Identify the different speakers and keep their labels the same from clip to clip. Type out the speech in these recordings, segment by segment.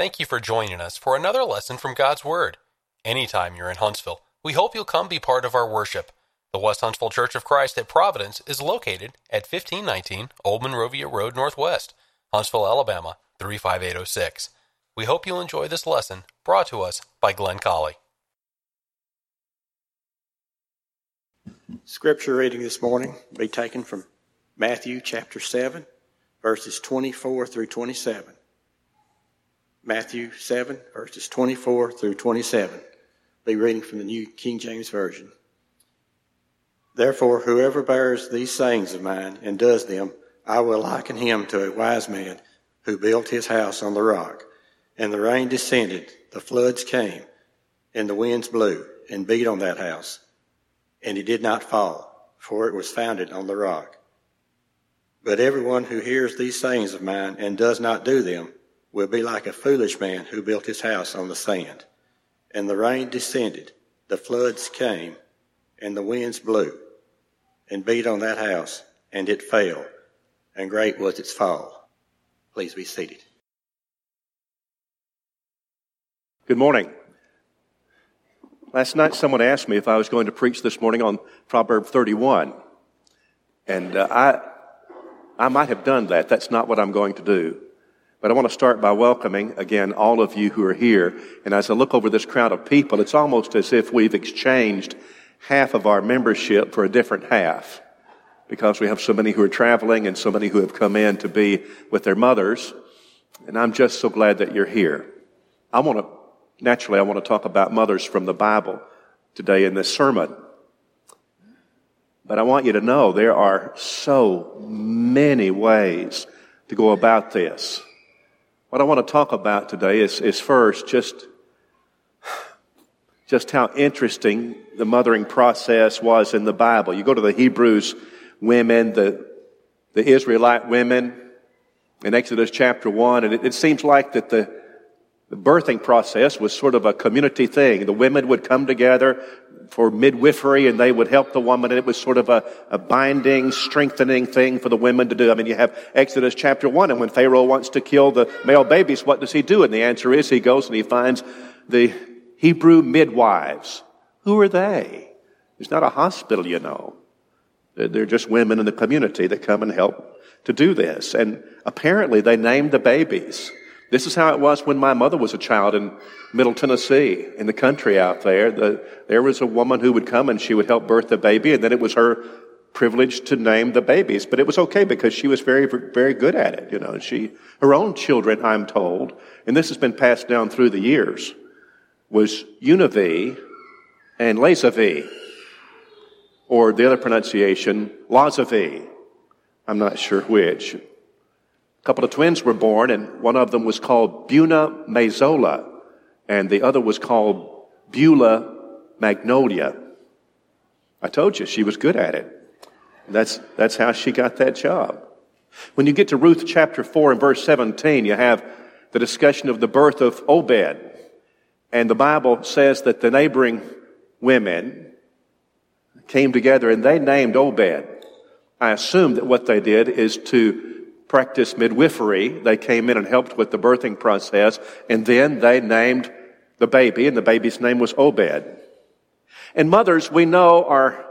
Speaker 1: Thank you for joining us for another lesson from God's Word. Anytime you're in Huntsville, we hope you'll come be part of our worship. The West Huntsville Church of Christ at Providence is located at 1519 Old Monrovia Road Northwest, Huntsville, Alabama 35806. We hope you'll enjoy this lesson brought to us by Glenn Colley.
Speaker 2: Scripture reading this morning will be taken from Matthew chapter 7, verses 24 through 27. Matthew 7, verses 24 through 27. Be reading from the New King James Version. Therefore, whoever bears these sayings of mine and does them, I will liken him to a wise man who built his house on the rock. And the rain descended, the floods came, and the winds blew and beat on that house. And it did not fall, for it was founded on the rock. But everyone who hears these sayings of mine and does not do them, will be like a foolish man who built his house on the sand. And the rain descended, the floods came, and the winds blew, and beat on that house, and it fell, and great was its fall. Please be seated.
Speaker 3: Good morning. Last night, someone asked me if I was going to preach this morning on Proverb 31. And uh, I, I might have done that. That's not what I'm going to do. But I want to start by welcoming again all of you who are here. And as I look over this crowd of people, it's almost as if we've exchanged half of our membership for a different half because we have so many who are traveling and so many who have come in to be with their mothers. And I'm just so glad that you're here. I want to, naturally, I want to talk about mothers from the Bible today in this sermon. But I want you to know there are so many ways to go about this. What I want to talk about today is, is first just, just how interesting the mothering process was in the Bible. You go to the Hebrews women, the, the Israelite women in Exodus chapter 1, and it, it seems like that the, the birthing process was sort of a community thing. The women would come together, for midwifery and they would help the woman and it was sort of a, a binding, strengthening thing for the women to do. I mean, you have Exodus chapter one and when Pharaoh wants to kill the male babies, what does he do? And the answer is he goes and he finds the Hebrew midwives. Who are they? It's not a hospital, you know. They're just women in the community that come and help to do this. And apparently they named the babies. This is how it was when my mother was a child in Middle Tennessee, in the country out there. The, there was a woman who would come and she would help birth the baby, and then it was her privilege to name the babies. But it was okay because she was very, very good at it. You know, she, her own children, I'm told, and this has been passed down through the years, was Univi and Lazavi, or the other pronunciation, Lazavi. I'm not sure which. A couple of twins were born, and one of them was called Buna Mazola, and the other was called Beulah Magnolia. I told you she was good at it. That's, that's how she got that job. When you get to Ruth chapter 4 and verse 17, you have the discussion of the birth of Obed. And the Bible says that the neighboring women came together and they named Obed. I assume that what they did is to practiced midwifery. They came in and helped with the birthing process, and then they named the baby, and the baby's name was Obed. And mothers, we know, are,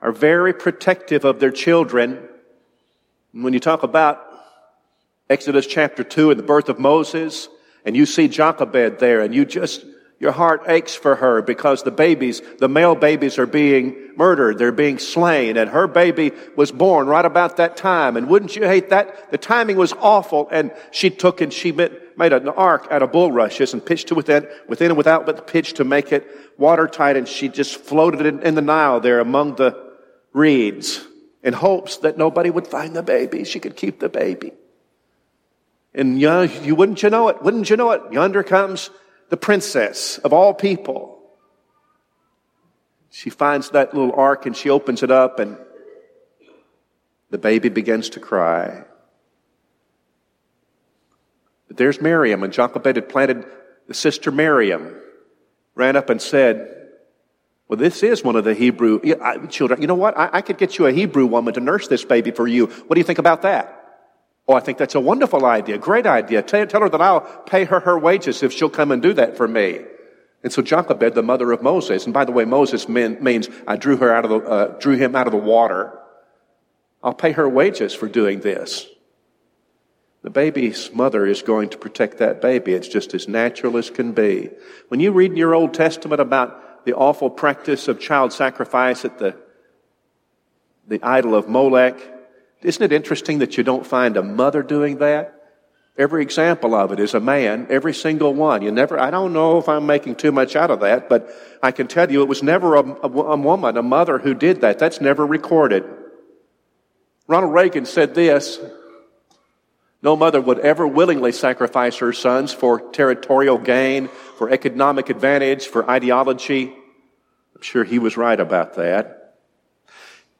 Speaker 3: are very protective of their children. when you talk about Exodus chapter 2 and the birth of Moses, and you see Jochebed there, and you just, your heart aches for her because the babies, the male babies are being murdered. They're being slain. And her baby was born right about that time. And wouldn't you hate that? The timing was awful. And she took and she made an ark out of bulrushes and pitched it within, within and without but the pitch to make it watertight. And she just floated in, in the Nile there among the reeds in hopes that nobody would find the baby. She could keep the baby. And you, you wouldn't you know it? Wouldn't you know it? Yonder comes the princess of all people. She finds that little ark and she opens it up and the baby begins to cry. But there's Miriam and Jochebed had planted the sister Miriam, ran up and said, well, this is one of the Hebrew children. You know what? I, I could get you a Hebrew woman to nurse this baby for you. What do you think about that? Oh, I think that's a wonderful idea. Great idea. Tell, tell her that I'll pay her her wages if she'll come and do that for me. And so Jochebed, the mother of Moses, and by the way, Moses mean, means I drew her out of the, uh, drew him out of the water. I'll pay her wages for doing this. The baby's mother is going to protect that baby. It's just as natural as can be. When you read in your Old Testament about the awful practice of child sacrifice at the, the idol of Molech, isn't it interesting that you don't find a mother doing that? Every example of it is a man, every single one. You never, I don't know if I'm making too much out of that, but I can tell you it was never a, a, a woman, a mother who did that. That's never recorded. Ronald Reagan said this, no mother would ever willingly sacrifice her sons for territorial gain, for economic advantage, for ideology. I'm sure he was right about that.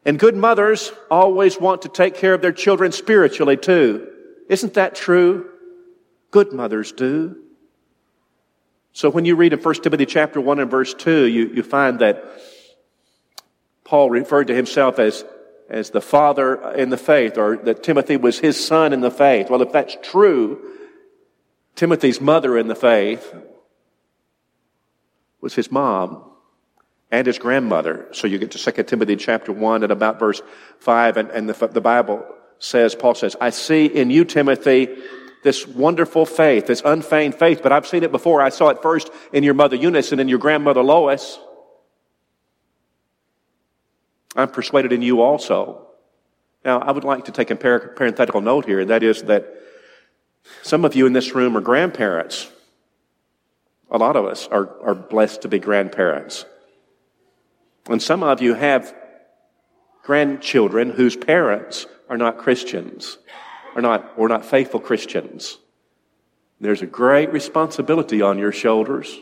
Speaker 3: And good mothers always want to take care of their children spiritually too. Isn't that true? Good mothers do. So when you read in 1 Timothy chapter 1 and verse 2, you, you find that Paul referred to himself as, as the father in the faith, or that Timothy was his son in the faith. Well, if that's true, Timothy's mother in the faith was his mom and his grandmother. So you get to 2 Timothy chapter 1 and about verse 5, and, and the, the Bible says, Paul says, I see in you, Timothy, this wonderful faith, this unfeigned faith, but I've seen it before. I saw it first in your mother Eunice and in your grandmother Lois. I'm persuaded in you also. Now, I would like to take a parenthetical note here, and that is that some of you in this room are grandparents. A lot of us are, are blessed to be grandparents. And some of you have grandchildren whose parents are not Christians, are not, or not faithful Christians. There's a great responsibility on your shoulders.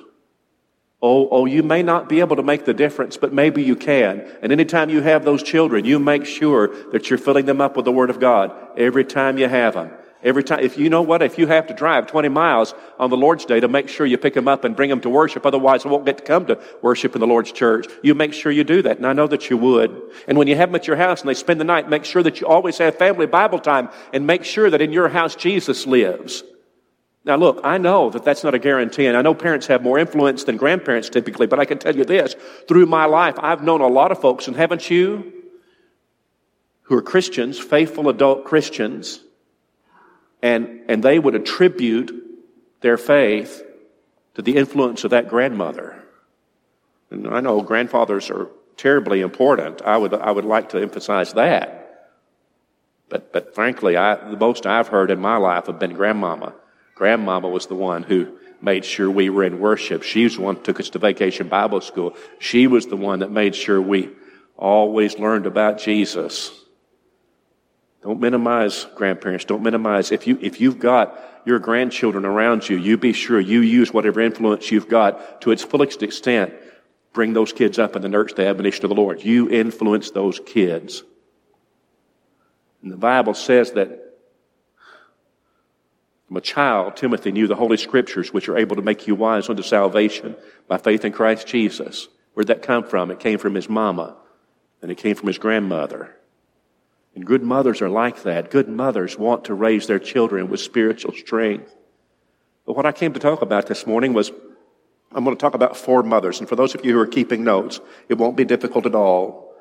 Speaker 3: Oh, oh, you may not be able to make the difference, but maybe you can. And anytime you have those children, you make sure that you're filling them up with the Word of God every time you have them. Every time, if you know what, if you have to drive 20 miles on the Lord's Day to make sure you pick them up and bring them to worship, otherwise they won't get to come to worship in the Lord's church, you make sure you do that. And I know that you would. And when you have them at your house and they spend the night, make sure that you always have family Bible time and make sure that in your house Jesus lives. Now look, I know that that's not a guarantee and I know parents have more influence than grandparents typically, but I can tell you this, through my life, I've known a lot of folks, and haven't you, who are Christians, faithful adult Christians, and, and they would attribute their faith to the influence of that grandmother. And I know grandfathers are terribly important. I would, I would like to emphasize that. But, but frankly, I, the most I've heard in my life have been grandmama. Grandmama was the one who made sure we were in worship. She was the one who took us to vacation Bible school. She was the one that made sure we always learned about Jesus. Don't minimize grandparents. Don't minimize. If you, if you've got your grandchildren around you, you be sure you use whatever influence you've got to its fullest extent. Bring those kids up in the nurture the admonition of the Lord. You influence those kids. And the Bible says that from a child, Timothy knew the Holy Scriptures, which are able to make you wise unto salvation by faith in Christ Jesus. Where'd that come from? It came from his mama, and it came from his grandmother. And good mothers are like that. Good mothers want to raise their children with spiritual strength. But what I came to talk about this morning was I'm going to talk about four mothers. And for those of you who are keeping notes, it won't be difficult at all.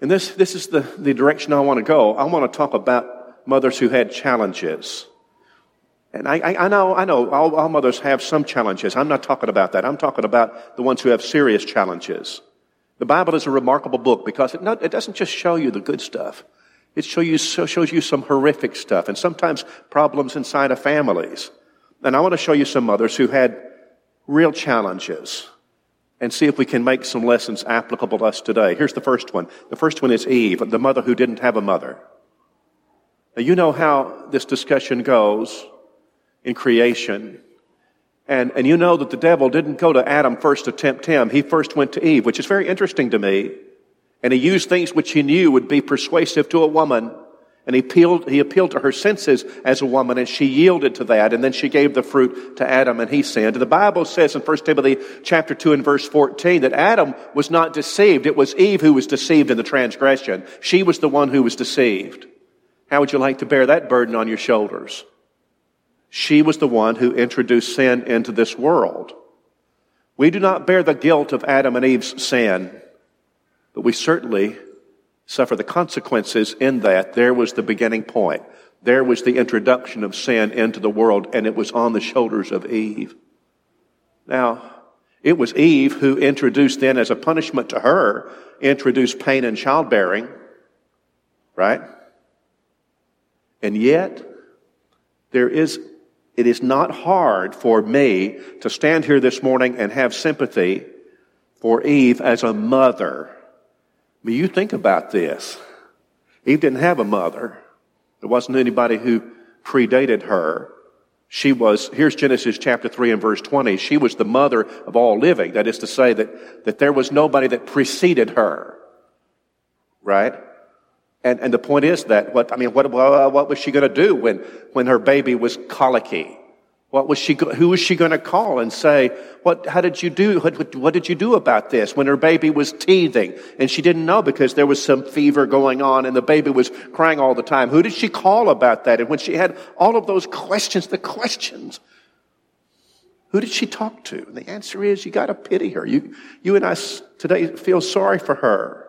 Speaker 3: And this, this is the, the direction I want to go. I want to talk about mothers who had challenges. And I, I, I know, I know, all, all mothers have some challenges. I'm not talking about that. I'm talking about the ones who have serious challenges. The Bible is a remarkable book because it, not, it doesn't just show you the good stuff. It show you, shows you some horrific stuff and sometimes problems inside of families. And I want to show you some mothers who had real challenges and see if we can make some lessons applicable to us today. Here's the first one. The first one is Eve, the mother who didn't have a mother. Now you know how this discussion goes in creation. And, and you know that the devil didn't go to Adam first to tempt him. He first went to Eve, which is very interesting to me. And he used things which he knew would be persuasive to a woman. And he appealed, he appealed to her senses as a woman and she yielded to that. And then she gave the fruit to Adam and he sinned. The Bible says in 1 Timothy chapter 2 and verse 14 that Adam was not deceived. It was Eve who was deceived in the transgression. She was the one who was deceived. How would you like to bear that burden on your shoulders? She was the one who introduced sin into this world. We do not bear the guilt of Adam and Eve's sin, but we certainly suffer the consequences in that. There was the beginning point. There was the introduction of sin into the world, and it was on the shoulders of Eve. Now, it was Eve who introduced then, as a punishment to her, introduced pain and childbearing, right? And yet, there is, it is not hard for me to stand here this morning and have sympathy for Eve as a mother. Mean, you think about this. Eve didn't have a mother. There wasn't anybody who predated her. She was, here's Genesis chapter 3 and verse 20. She was the mother of all living. That is to say that, that there was nobody that preceded her. Right? And, and the point is that what, I mean, what, what was she going to do when, when her baby was colicky? What was she, who was she going to call and say, what, how did you do, what, what did you do about this when her baby was teething and she didn't know because there was some fever going on and the baby was crying all the time? Who did she call about that? And when she had all of those questions, the questions, who did she talk to? And the answer is, you got to pity her. You, you and I today feel sorry for her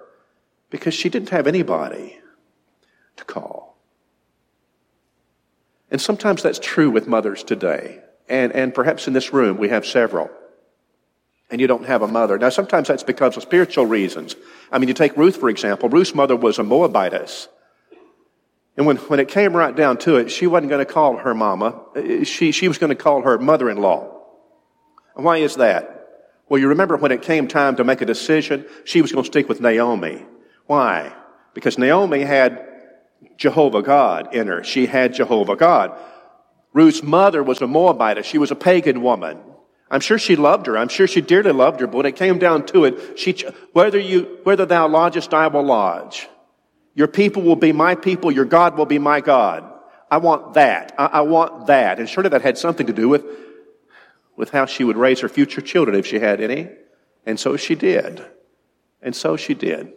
Speaker 3: because she didn't have anybody to call. And sometimes that's true with mothers today. And, and perhaps in this room we have several. And you don't have a mother. Now, sometimes that's because of spiritual reasons. I mean, you take Ruth, for example. Ruth's mother was a Moabitess. And when, when it came right down to it, she wasn't going to call her mama. She, she was going to call her mother-in-law. And why is that? Well, you remember when it came time to make a decision, she was going to stick with Naomi. Why? Because Naomi had Jehovah God in her. She had Jehovah God. Ruth's mother was a Moabite. She was a pagan woman. I'm sure she loved her. I'm sure she dearly loved her. But when it came down to it, she, whether you, whether thou lodgest, I will lodge. Your people will be my people. Your God will be my God. I want that. I, I want that. And surely that had something to do with, with how she would raise her future children if she had any. And so she did. And so she did.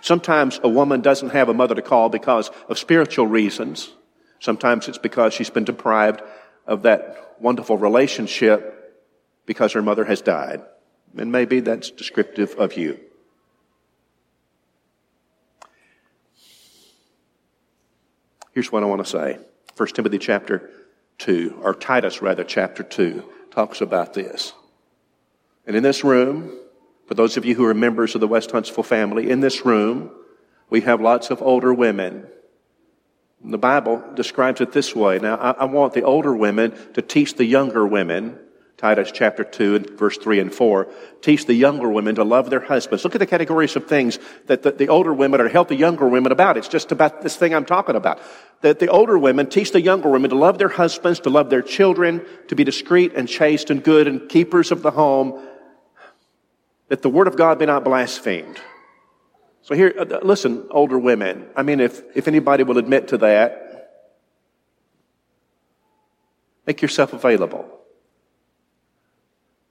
Speaker 3: Sometimes a woman doesn't have a mother to call because of spiritual reasons. Sometimes it's because she's been deprived of that wonderful relationship because her mother has died. And maybe that's descriptive of you. Here's what I want to say. 1 Timothy chapter 2, or Titus rather, chapter 2, talks about this. And in this room, for those of you who are members of the West Huntsville family, in this room, we have lots of older women. The Bible describes it this way. Now, I, I want the older women to teach the younger women Titus chapter 2 and verse 3 and 4. Teach the younger women to love their husbands. Look at the categories of things that the, the, older women are help the younger women about. It's just about this thing I'm talking about. That the older women teach the younger women to love their husbands, to love their children, to be discreet and chaste and good and keepers of the home, that the word of God be not blasphemed. So here, uh, listen, older women. I mean, if, if anybody will admit to that, make yourself available.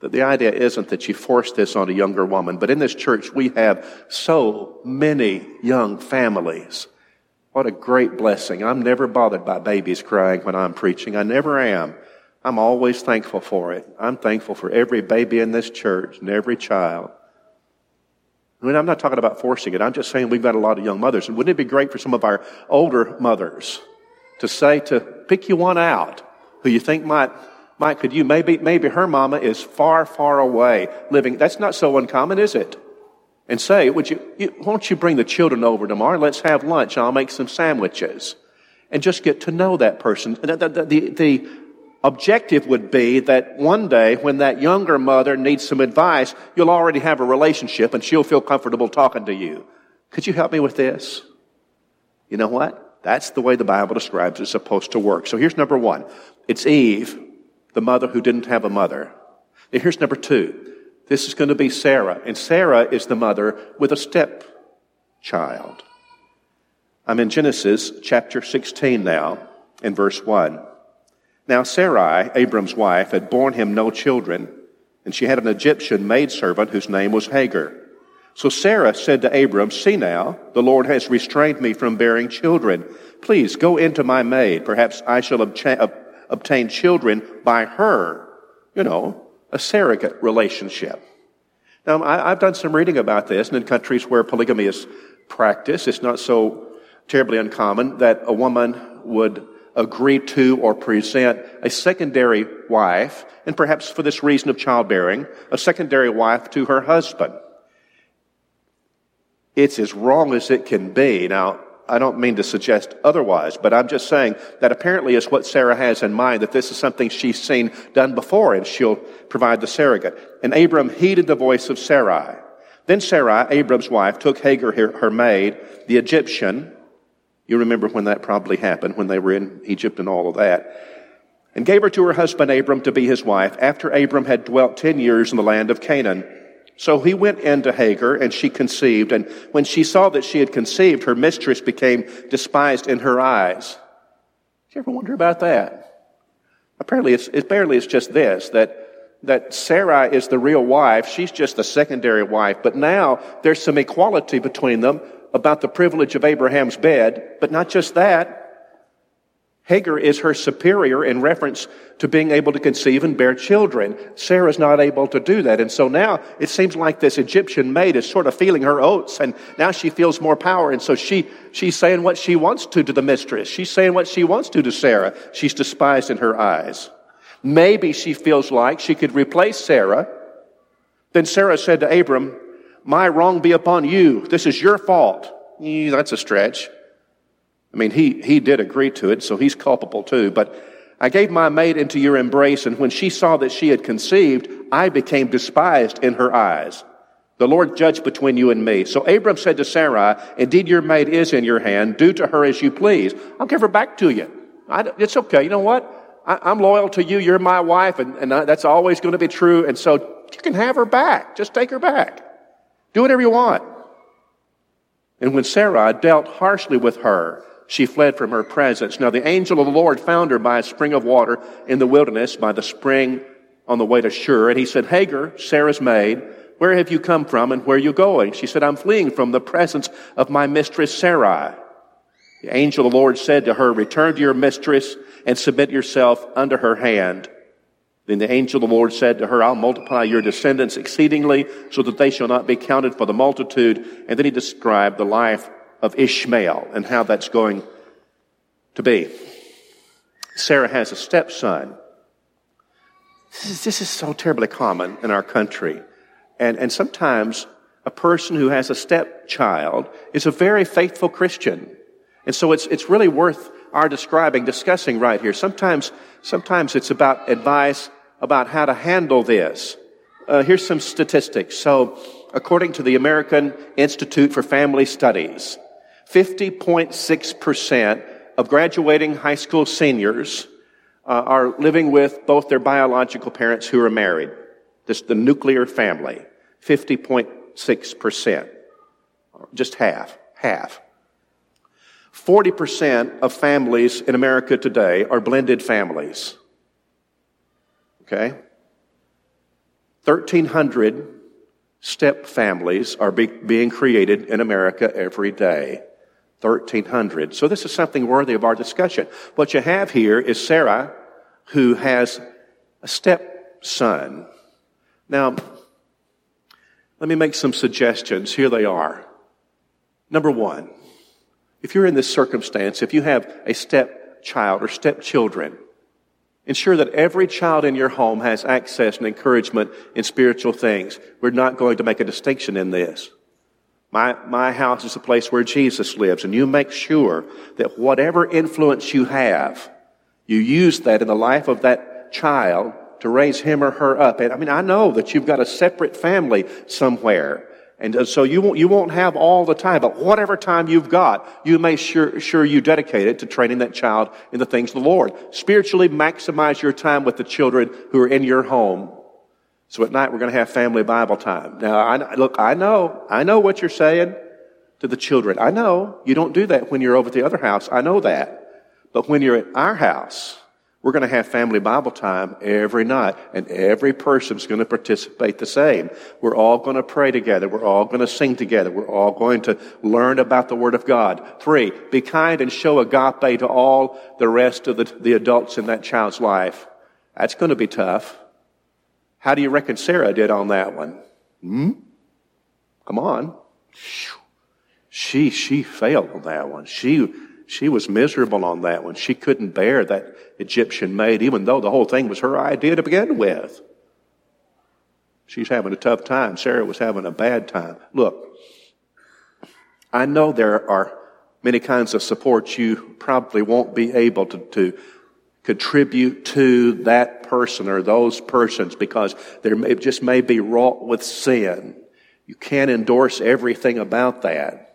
Speaker 3: That the idea isn't that you force this on a younger woman, but in this church we have so many young families. What a great blessing. I'm never bothered by babies crying when I'm preaching. I never am. I'm always thankful for it. I'm thankful for every baby in this church and every child. I mean, I'm not talking about forcing it. I'm just saying we've got a lot of young mothers. And wouldn't it be great for some of our older mothers to say, to pick you one out who you think might, might could you, maybe, maybe her mama is far, far away living. That's not so uncommon, is it? And say, would you, you won't you bring the children over tomorrow? Let's have lunch. I'll make some sandwiches. And just get to know that person. The, the, the, the objective would be that one day when that younger mother needs some advice, you'll already have a relationship and she'll feel comfortable talking to you. Could you help me with this? You know what? That's the way the Bible describes it's supposed to work. So here's number one. It's Eve, the mother who didn't have a mother. And here's number two. This is going to be Sarah. And Sarah is the mother with a step child. I'm in Genesis chapter 16 now in verse 1. Now Sarai, Abram's wife, had borne him no children, and she had an Egyptian maidservant whose name was Hagar. So Sarah said to Abram, See now, the Lord has restrained me from bearing children. please go into my maid. Perhaps I shall obcha- obtain children by her. You know, a surrogate relationship. Now, I, have done some reading about this, and in countries where polygamy is practiced, it's not so terribly uncommon that a woman would agree to or present a secondary wife, and perhaps for this reason of childbearing, a secondary wife to her husband. It's as wrong as it can be. Now, I don't mean to suggest otherwise, but I'm just saying that apparently is what Sarah has in mind, that this is something she's seen done before and she'll provide the surrogate. And Abram heeded the voice of Sarai. Then Sarai, Abram's wife, took Hagar, her maid, the Egyptian. You remember when that probably happened, when they were in Egypt and all of that. And gave her to her husband Abram to be his wife after Abram had dwelt ten years in the land of Canaan. So he went in to Hagar, and she conceived. And when she saw that she had conceived, her mistress became despised in her eyes. Do you ever wonder about that? Apparently, it's, apparently it's just this that that Sarah is the real wife. She's just the secondary wife. But now there's some equality between them about the privilege of Abraham's bed. But not just that. Hagar is her superior in reference to being able to conceive and bear children. Sarah's not able to do that. And so now it seems like this Egyptian maid is sort of feeling her oats and now she feels more power. And so she, she's saying what she wants to to the mistress. She's saying what she wants to to Sarah. She's despised in her eyes. Maybe she feels like she could replace Sarah. Then Sarah said to Abram, my wrong be upon you. This is your fault. Eh, that's a stretch. I mean, he, he did agree to it, so he's culpable too. But I gave my maid into your embrace, and when she saw that she had conceived, I became despised in her eyes. The Lord judged between you and me. So Abram said to Sarai, Indeed, your maid is in your hand. Do to her as you please. I'll give her back to you. I, it's okay. You know what? I, am loyal to you. You're my wife, and, and I, that's always going to be true. And so you can have her back. Just take her back. Do whatever you want. And when Sarai dealt harshly with her, she fled from her presence. Now the angel of the Lord found her by a spring of water in the wilderness, by the spring on the way to Shur. And he said, Hagar, Sarah's maid, where have you come from and where are you going? She said, I'm fleeing from the presence of my mistress Sarai. The angel of the Lord said to her, return to your mistress and submit yourself under her hand. Then the angel of the Lord said to her, I'll multiply your descendants exceedingly so that they shall not be counted for the multitude. And then he described the life of Ishmael and how that's going to be. Sarah has a stepson. This is, this is so terribly common in our country. And, and sometimes a person who has a stepchild is a very faithful Christian. And so it's, it's really worth our describing, discussing right here. Sometimes, sometimes it's about advice about how to handle this. Uh, here's some statistics. So, according to the American Institute for Family Studies, 50.6% of graduating high school seniors uh, are living with both their biological parents who are married. This the nuclear family. 50.6%. Just half. Half. 40% of families in America today are blended families. Okay? 1,300 step families are be- being created in America every day. 1300. So this is something worthy of our discussion. What you have here is Sarah who has a stepson. Now, let me make some suggestions. Here they are. Number one, if you're in this circumstance, if you have a stepchild or stepchildren, ensure that every child in your home has access and encouragement in spiritual things. We're not going to make a distinction in this. My, my house is a place where Jesus lives, and you make sure that whatever influence you have, you use that in the life of that child to raise him or her up. And I mean, I know that you've got a separate family somewhere. And uh, so you won't, you won't have all the time, but whatever time you've got, you make sure, sure you dedicate it to training that child in the things of the Lord. Spiritually maximize your time with the children who are in your home so at night we're going to have family Bible time. Now, I, look, I know, I know what you're saying to the children. I know you don't do that when you're over at the other house. I know that. But when you're at our house, We're going to have family Bible time every night, and every person's going to participate the same. We're all going to pray together. We're all going to sing together. We're all going to learn about the Word of God. Three, be kind and show agape to all the rest of the, the adults in that child's life. That's going to be tough. How do you reckon Sarah did on that one? Hmm? Come on. She, she failed on that one. She, she was miserable on that one. She couldn't bear that Egyptian maid, even though the whole thing was her idea to begin with. She's having a tough time. Sarah was having a bad time. Look, I know there are many kinds of support you probably won't be able to, to contribute to that person or those persons because there may, just may be wrought with sin. You can't endorse everything about that.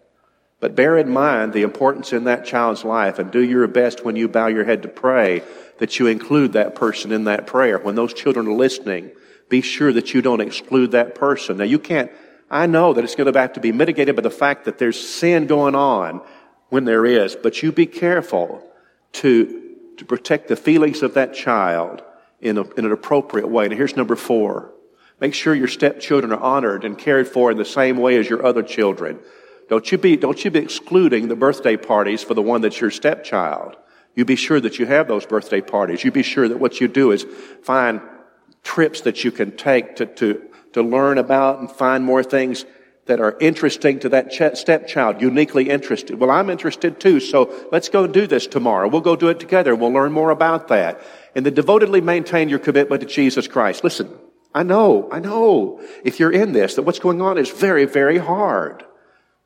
Speaker 3: But bear in mind the importance in that child's life and do your best when you bow your head to pray that you include that person in that prayer. When those children are listening, be sure that you don't exclude that person. Now you can't, I know that it's going to have to be mitigated by the fact that there's sin going on when there is, but you be careful to, to protect the feelings of that child in, a, in an appropriate way. And here's number four. Make sure your stepchildren are honored and cared for in the same way as your other children. Don't you be, don't you be excluding the birthday parties for the one that's your stepchild. You be sure that you have those birthday parties. You be sure that what you do is find trips that you can take to, to, to learn about and find more things that are interesting to that ch- stepchild, uniquely interested. Well, I'm interested too, so let's go do this tomorrow. We'll go do it together. We'll learn more about that. And then devotedly maintain your commitment to Jesus Christ. Listen, I know, I know, if you're in this, that what's going on is very, very hard.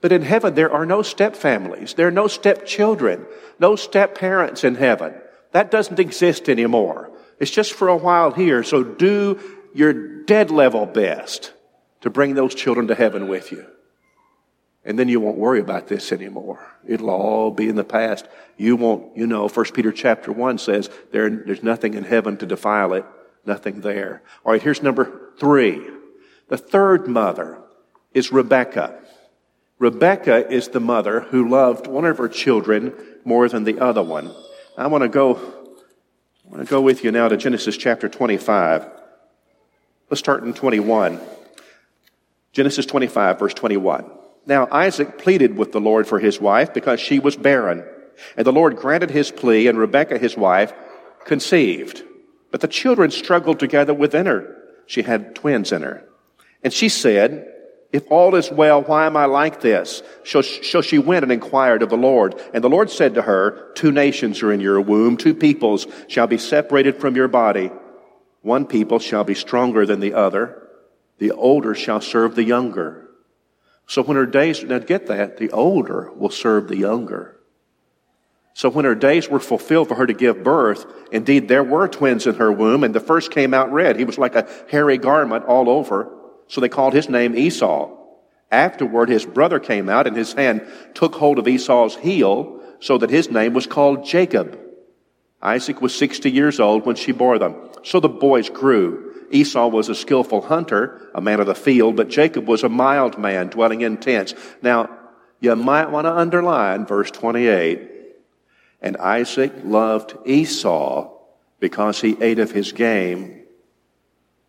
Speaker 3: But in heaven, there are no step families. There are no step children, no step parents in heaven. That doesn't exist anymore. It's just for a while here. So do your dead level best to bring those children to heaven with you. And then you won't worry about this anymore. It'll all be in the past. You won't, you know, First Peter chapter 1 says there, there's nothing in heaven to defile it. Nothing there. All right, here's number three. The third mother is Rebecca. Rebecca is the mother who loved one of her children more than the other one. I want to go, I want to go with you now to Genesis chapter 25. Let's start in 21. Genesis 25, verse 21. Now Isaac pleaded with the Lord for his wife because she was barren. And the Lord granted his plea, and Rebekah, his wife, conceived. But the children struggled together within her. She had twins in her. And she said, if all is well, why am I like this? So, so she went and inquired of the Lord. And the Lord said to her, Two nations are in your womb, two peoples shall be separated from your body. One people shall be stronger than the other. The older shall serve the younger. So when her days, now get that, the older will serve the younger. So when her days were fulfilled for her to give birth, indeed there were twins in her womb, and the first came out red. He was like a hairy garment all over. So they called his name Esau. Afterward, his brother came out and his hand took hold of Esau's heel so that his name was called Jacob. Isaac was 60 years old when she bore them. So the boys grew. Esau was a skillful hunter, a man of the field, but Jacob was a mild man dwelling in tents. Now, you might want to underline verse 28. And Isaac loved Esau because he ate of his game,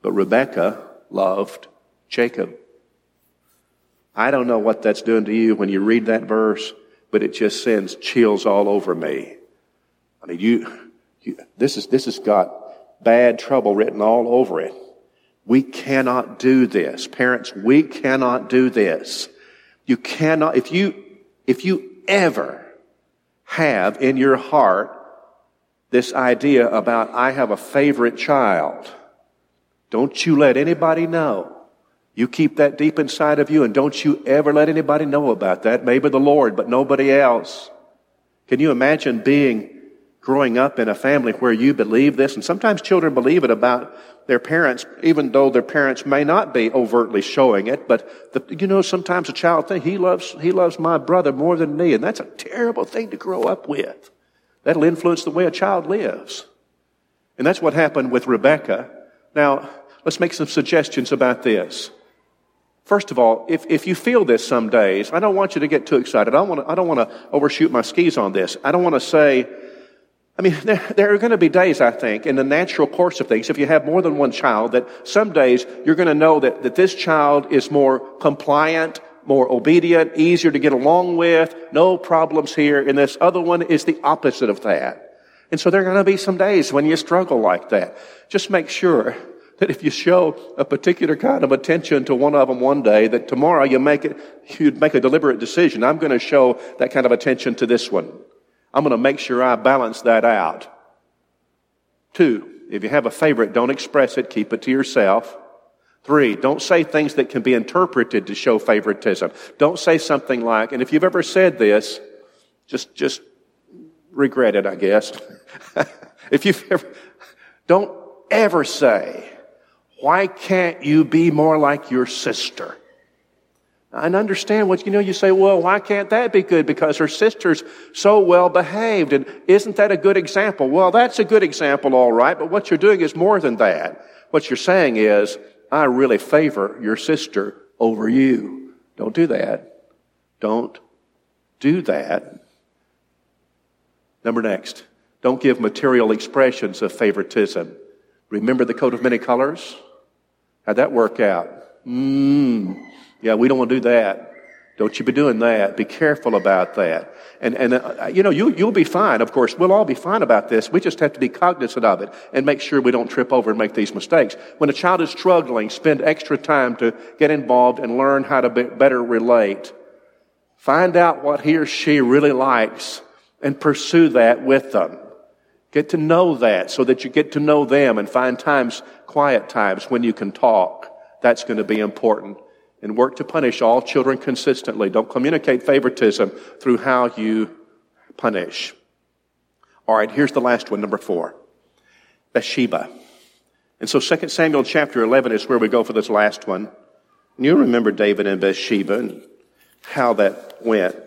Speaker 3: but Rebekah loved Jacob. I don't know what that's doing to you when you read that verse, but it just sends chills all over me. I mean, you, you this is, this has got bad trouble written all over it. We cannot do this. Parents, we cannot do this. You cannot, if you, if you ever have in your heart this idea about, I have a favorite child, don't you let anybody know. You keep that deep inside of you and don't you ever let anybody know about that. Maybe the Lord, but nobody else. Can you imagine being growing up in a family where you believe this? And sometimes children believe it about their parents, even though their parents may not be overtly showing it. But the, you know, sometimes a child thinks he loves he loves my brother more than me, and that's a terrible thing to grow up with. That'll influence the way a child lives. And that's what happened with Rebecca. Now, let's make some suggestions about this. First of all, if, if you feel this some days, I don't want you to get too excited. I don't want to, I don't want to overshoot my skis on this. I don't want to say, I mean, there, there, are going to be days, I think, in the natural course of things, if you have more than one child, that some days you're going to know that, that this child is more compliant, more obedient, easier to get along with, no problems here, and this other one is the opposite of that. And so there are going to be some days when you struggle like that. Just make sure that if you show a particular kind of attention to one of them one day, that tomorrow you make it, you'd make a deliberate decision. I'm going to show that kind of attention to this one. I'm going to make sure I balance that out. Two, if you have a favorite, don't express it, keep it to yourself. Three, don't say things that can be interpreted to show favoritism. Don't say something like, and if you've ever said this, just, just regret it, I guess. if you've ever, don't ever say, why can't you be more like your sister? And understand what, you know, you say, well, why can't that be good? Because her sister's so well behaved. And isn't that a good example? Well, that's a good example, all right. But what you're doing is more than that. What you're saying is, I really favor your sister over you. Don't do that. Don't do that. Number next. Don't give material expressions of favoritism. Remember the coat of many colors? How'd that work out? Mmm. Yeah, we don't want to do that. Don't you be doing that. Be careful about that. And, and uh, you know, you, you'll be fine. Of course, we'll all be fine about this. We just have to be cognizant of it and make sure we don't trip over and make these mistakes. When a child is struggling, spend extra time to get involved and learn how to be, better relate. Find out what he or she really likes and pursue that with them. Get to know that so that you get to know them and find times, quiet times when you can talk. That's going to be important and work to punish all children consistently. Don't communicate favoritism through how you punish. All right, here's the last one, number four. Bathsheba. And so 2 Samuel chapter 11 is where we go for this last one. And you remember David and Bathsheba and how that went.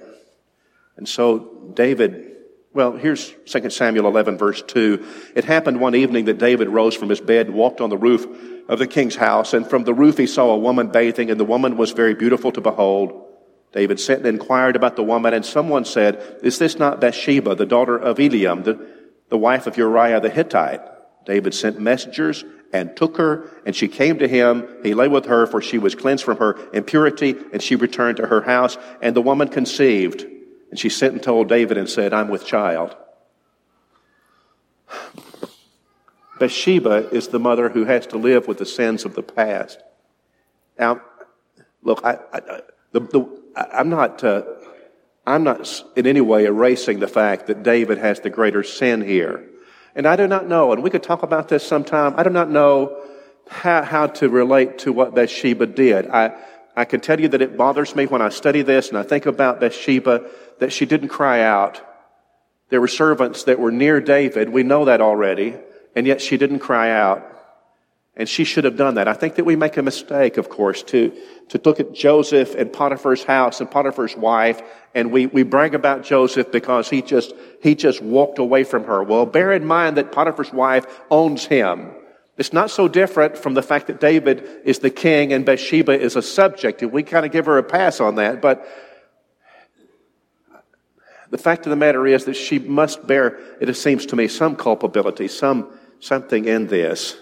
Speaker 3: And so David well, here's 2 Samuel 11 verse 2. It happened one evening that David rose from his bed walked on the roof of the king's house, and from the roof he saw a woman bathing, and the woman was very beautiful to behold. David sent and inquired about the woman, and someone said, Is this not Bathsheba, the daughter of Eliam, the, the wife of Uriah the Hittite? David sent messengers and took her, and she came to him. He lay with her, for she was cleansed from her impurity, and she returned to her house, and the woman conceived. And she sent and told David and said, I'm with child. Bathsheba is the mother who has to live with the sins of the past. Now, look, I, I'm not, uh, I'm not in any way erasing the fact that David has the greater sin here. And I do not know, and we could talk about this sometime, I do not know how, how to relate to what Bathsheba did. I, I can tell you that it bothers me when I study this and I think about Bathsheba that she didn't cry out. There were servants that were near David. We know that already. And yet she didn't cry out. And she should have done that. I think that we make a mistake, of course, to, to look at Joseph and Potiphar's house and Potiphar's wife, and we, we brag about Joseph because he just, he just walked away from her. Well, bear in mind that Potiphar's wife owns him. It's not so different from the fact that David is the king and Bathsheba is a subject. And we kind of give her a pass on that, but the fact of the matter is that she must bear, it seems to me, some culpability, some, something in this.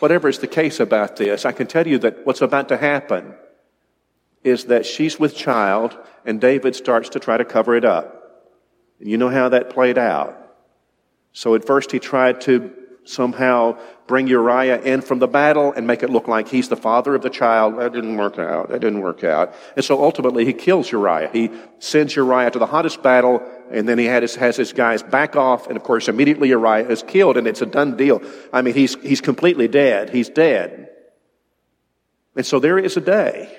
Speaker 3: Whatever is the case about this, I can tell you that what's about to happen is that she's with child and David starts to try to cover it up. And you know how that played out. So at first he tried to somehow bring Uriah in from the battle and make it look like he's the father of the child. That didn't work out. That didn't work out. And so ultimately he kills Uriah. He sends Uriah to the hottest battle and then he his, has his guys back off and of course immediately Uriah is killed and it's a done deal. I mean, he's, he's completely dead. He's dead. And so there is a day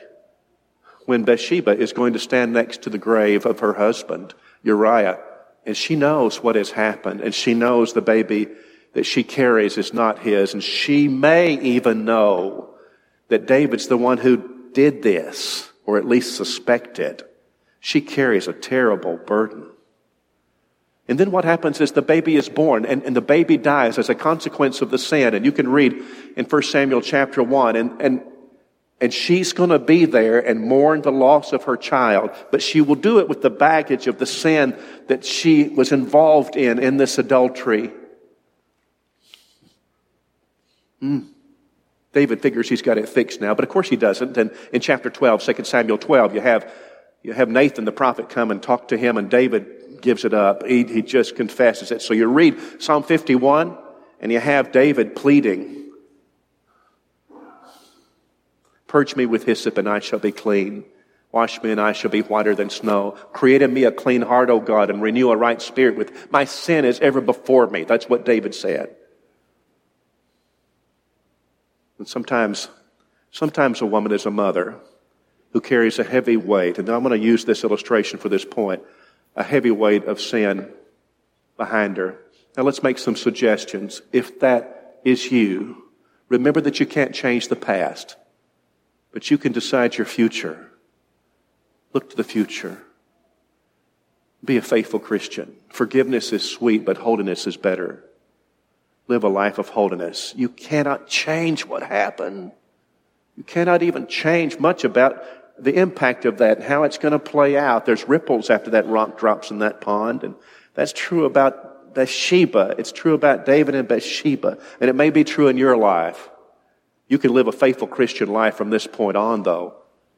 Speaker 3: when Bathsheba is going to stand next to the grave of her husband, Uriah, and she knows what has happened and she knows the baby that she carries is not his. And she may even know that David's the one who did this, or at least suspect it. She carries a terrible burden. And then what happens is the baby is born and, and, the baby dies as a consequence of the sin. And you can read in 1 Samuel chapter 1. And, and And she's going to be there and mourn the loss of her child, but she will do it with the baggage of the sin that she was involved in in this adultery. Mm. David figures he's got it fixed now, but of course he doesn't. And in chapter 12, 2 Samuel 12, you have, you have Nathan the prophet come and talk to him, and David gives it up. He, he just confesses it. So you read Psalm 51, and you have David pleading Purge me with hyssop and I shall be clean. Wash me and I shall be whiter than snow. Create in me a clean heart, O God, and renew a right spirit with my sin is ever before me. That's what David said. And sometimes, sometimes a woman is a mother who carries a heavy weight, and I'm going to use this illustration for this point, a heavy weight of sin behind her. Now let's make some suggestions. If that is you, remember that you can't change the past. But you can decide your future. Look to the future. Be a faithful Christian. Forgiveness is sweet, but holiness is better. Live a life of holiness. You cannot change what happened. You cannot even change much about the impact of that and how it's going to play out. There's ripples after that rock drops in that pond. And that's true about Bathsheba. It's true about David and Bathsheba. And it may be true in your life. You can live a faithful Christian life from this point on, though.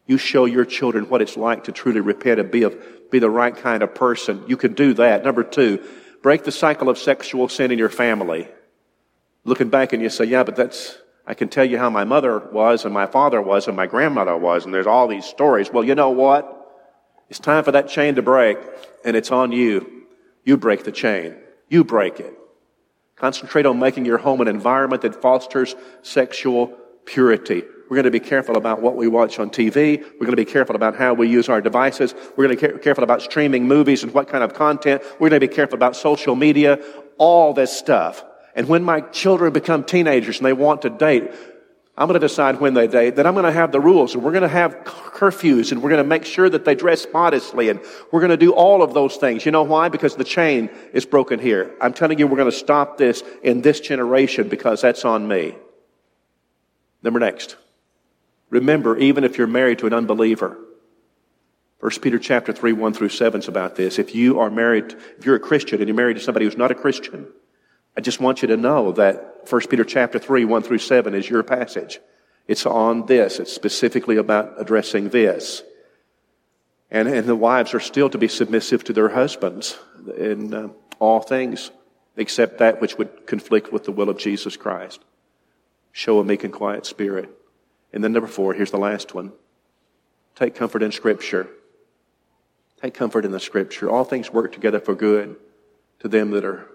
Speaker 3: You show your children what it's like to truly repent and be, a, be the right kind of person. You can do that. Number two, break the cycle of sexual sin in your family. Looking back and you say, yeah, but that's, I can tell you how my mother was and my father was and my grandmother was, and there's all these stories. Well, you know what? It's time for that chain to break, and it's on you. You break the chain. You break it. Concentrate on making your home an environment that fosters sexual purity. We're going to be careful about what we watch on TV. We're going to be careful about how we use our devices. We're going to be careful about streaming movies and what kind of content. We're going to be careful about social media, all this stuff. And when my children become teenagers and they want to date, I'm going to decide when they date that I'm going to have the rules and we're going to have curfews and we're going to make sure that they dress modestly and we're going to do all of those things. You know why? Because the chain is broken here. I'm telling you, we're going to stop this in this generation because that's on me. Number next. Remember, even if you're married to an unbeliever, 1 Peter chapter 3, 1 through 7 is about this. If you are married, if you're a Christian and you're married to somebody who's not a Christian, I just want you to know that 1 Peter chapter 3, 1 through 7 is your passage. It's on this. It's specifically about addressing this. And, and the wives are still to be submissive to their husbands in uh, all things, except that which would conflict with the will of Jesus Christ. Show a meek and quiet spirit. And then number four, here's the last one. Take comfort in Scripture. Take comfort in the Scripture. All things work together for good to them that are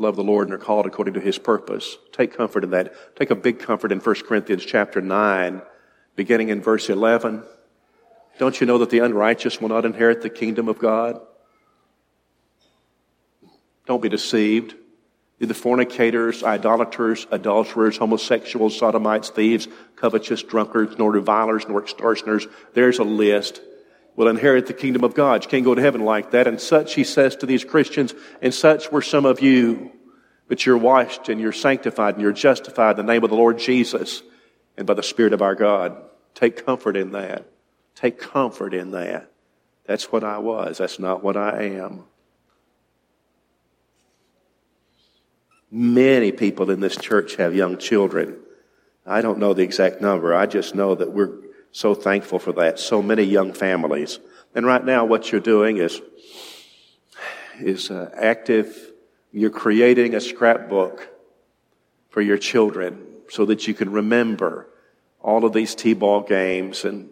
Speaker 3: love the Lord and are called according to his purpose. Take comfort in that. Take a big comfort in 1 Corinthians chapter 9, beginning in verse 11. Don't you know that the unrighteous will not inherit the kingdom of God? Don't be deceived. The fornicators, idolaters, adulterers, homosexuals, sodomites, thieves, covetous, drunkards, nor revilers, nor extortioners. There's a list will inherit the kingdom of God. You can't go to heaven like that. And such, he says to these Christians, and such were some of you, but you're washed and you're sanctified and you're justified in the name of the Lord Jesus and by the Spirit of our God. Take comfort in that. Take comfort in that. That's what I was. That's not what I am. Many people in this church have young children. I don't know the exact number. I just know that we're so thankful for that. So many young families. And right now, what you're doing is, is uh, active. You're creating a scrapbook for your children so that you can remember all of these T-ball games and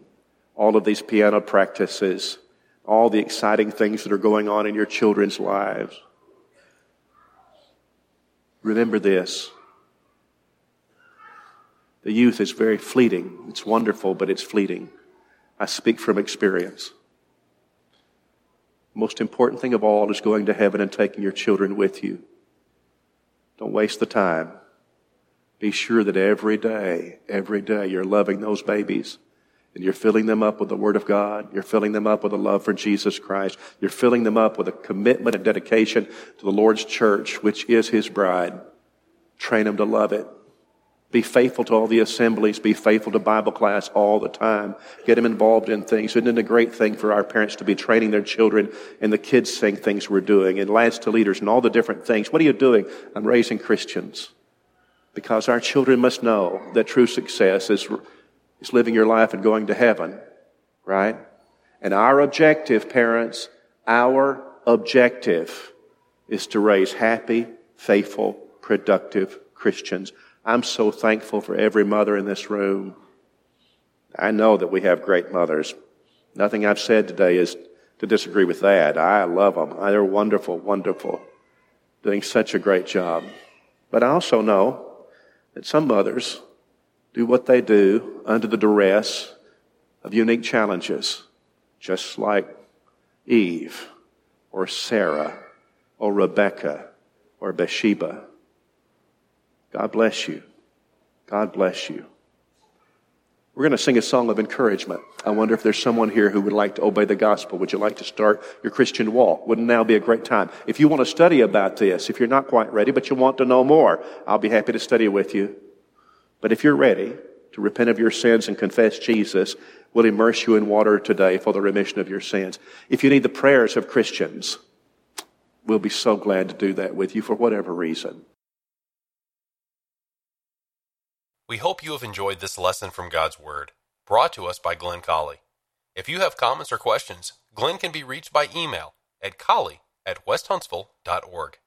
Speaker 3: all of these piano practices, all the exciting things that are going on in your children's lives. Remember this. The youth is very fleeting. It's wonderful, but it's fleeting. I speak from experience. Most important thing of all is going to heaven and taking your children with you. Don't waste the time. Be sure that every day, every day, you're loving those babies and you're filling them up with the Word of God. You're filling them up with a love for Jesus Christ. You're filling them up with a commitment and dedication to the Lord's church, which is His bride. Train them to love it. Be faithful to all the assemblies. Be faithful to Bible class all the time. Get them involved in things. Isn't it a great thing for our parents to be training their children and the kids saying things we're doing and lads to leaders and all the different things? What are you doing? I'm raising Christians. Because our children must know that true success is, is living your life and going to heaven, right? And our objective, parents, our objective is to raise happy, faithful, productive Christians. I'm so thankful for every mother in this room. I know that we have great mothers. Nothing I've said today is to disagree with that. I love them. They're wonderful, wonderful, doing such a great job. But I also know that some mothers do what they do under the duress of unique challenges, just like Eve or Sarah or Rebecca or Bathsheba. God bless you. God bless you. We're going to sing a song of encouragement. I wonder if there's someone here who would like to obey the gospel. Would you like to start your Christian walk? Wouldn't now be a great time? If you want to study about this, if you're not quite ready, but you want to know more, I'll be happy to study with you. But if you're ready to repent of your sins and confess Jesus, we'll immerse you in water today for the remission of your sins. If you need the prayers of Christians, we'll be so glad to do that with you for whatever reason.
Speaker 1: We hope you have enjoyed this lesson from God's Word, brought to us by Glenn Colley. If you have comments or questions, Glenn can be reached by email at colley at westhuntsville.org.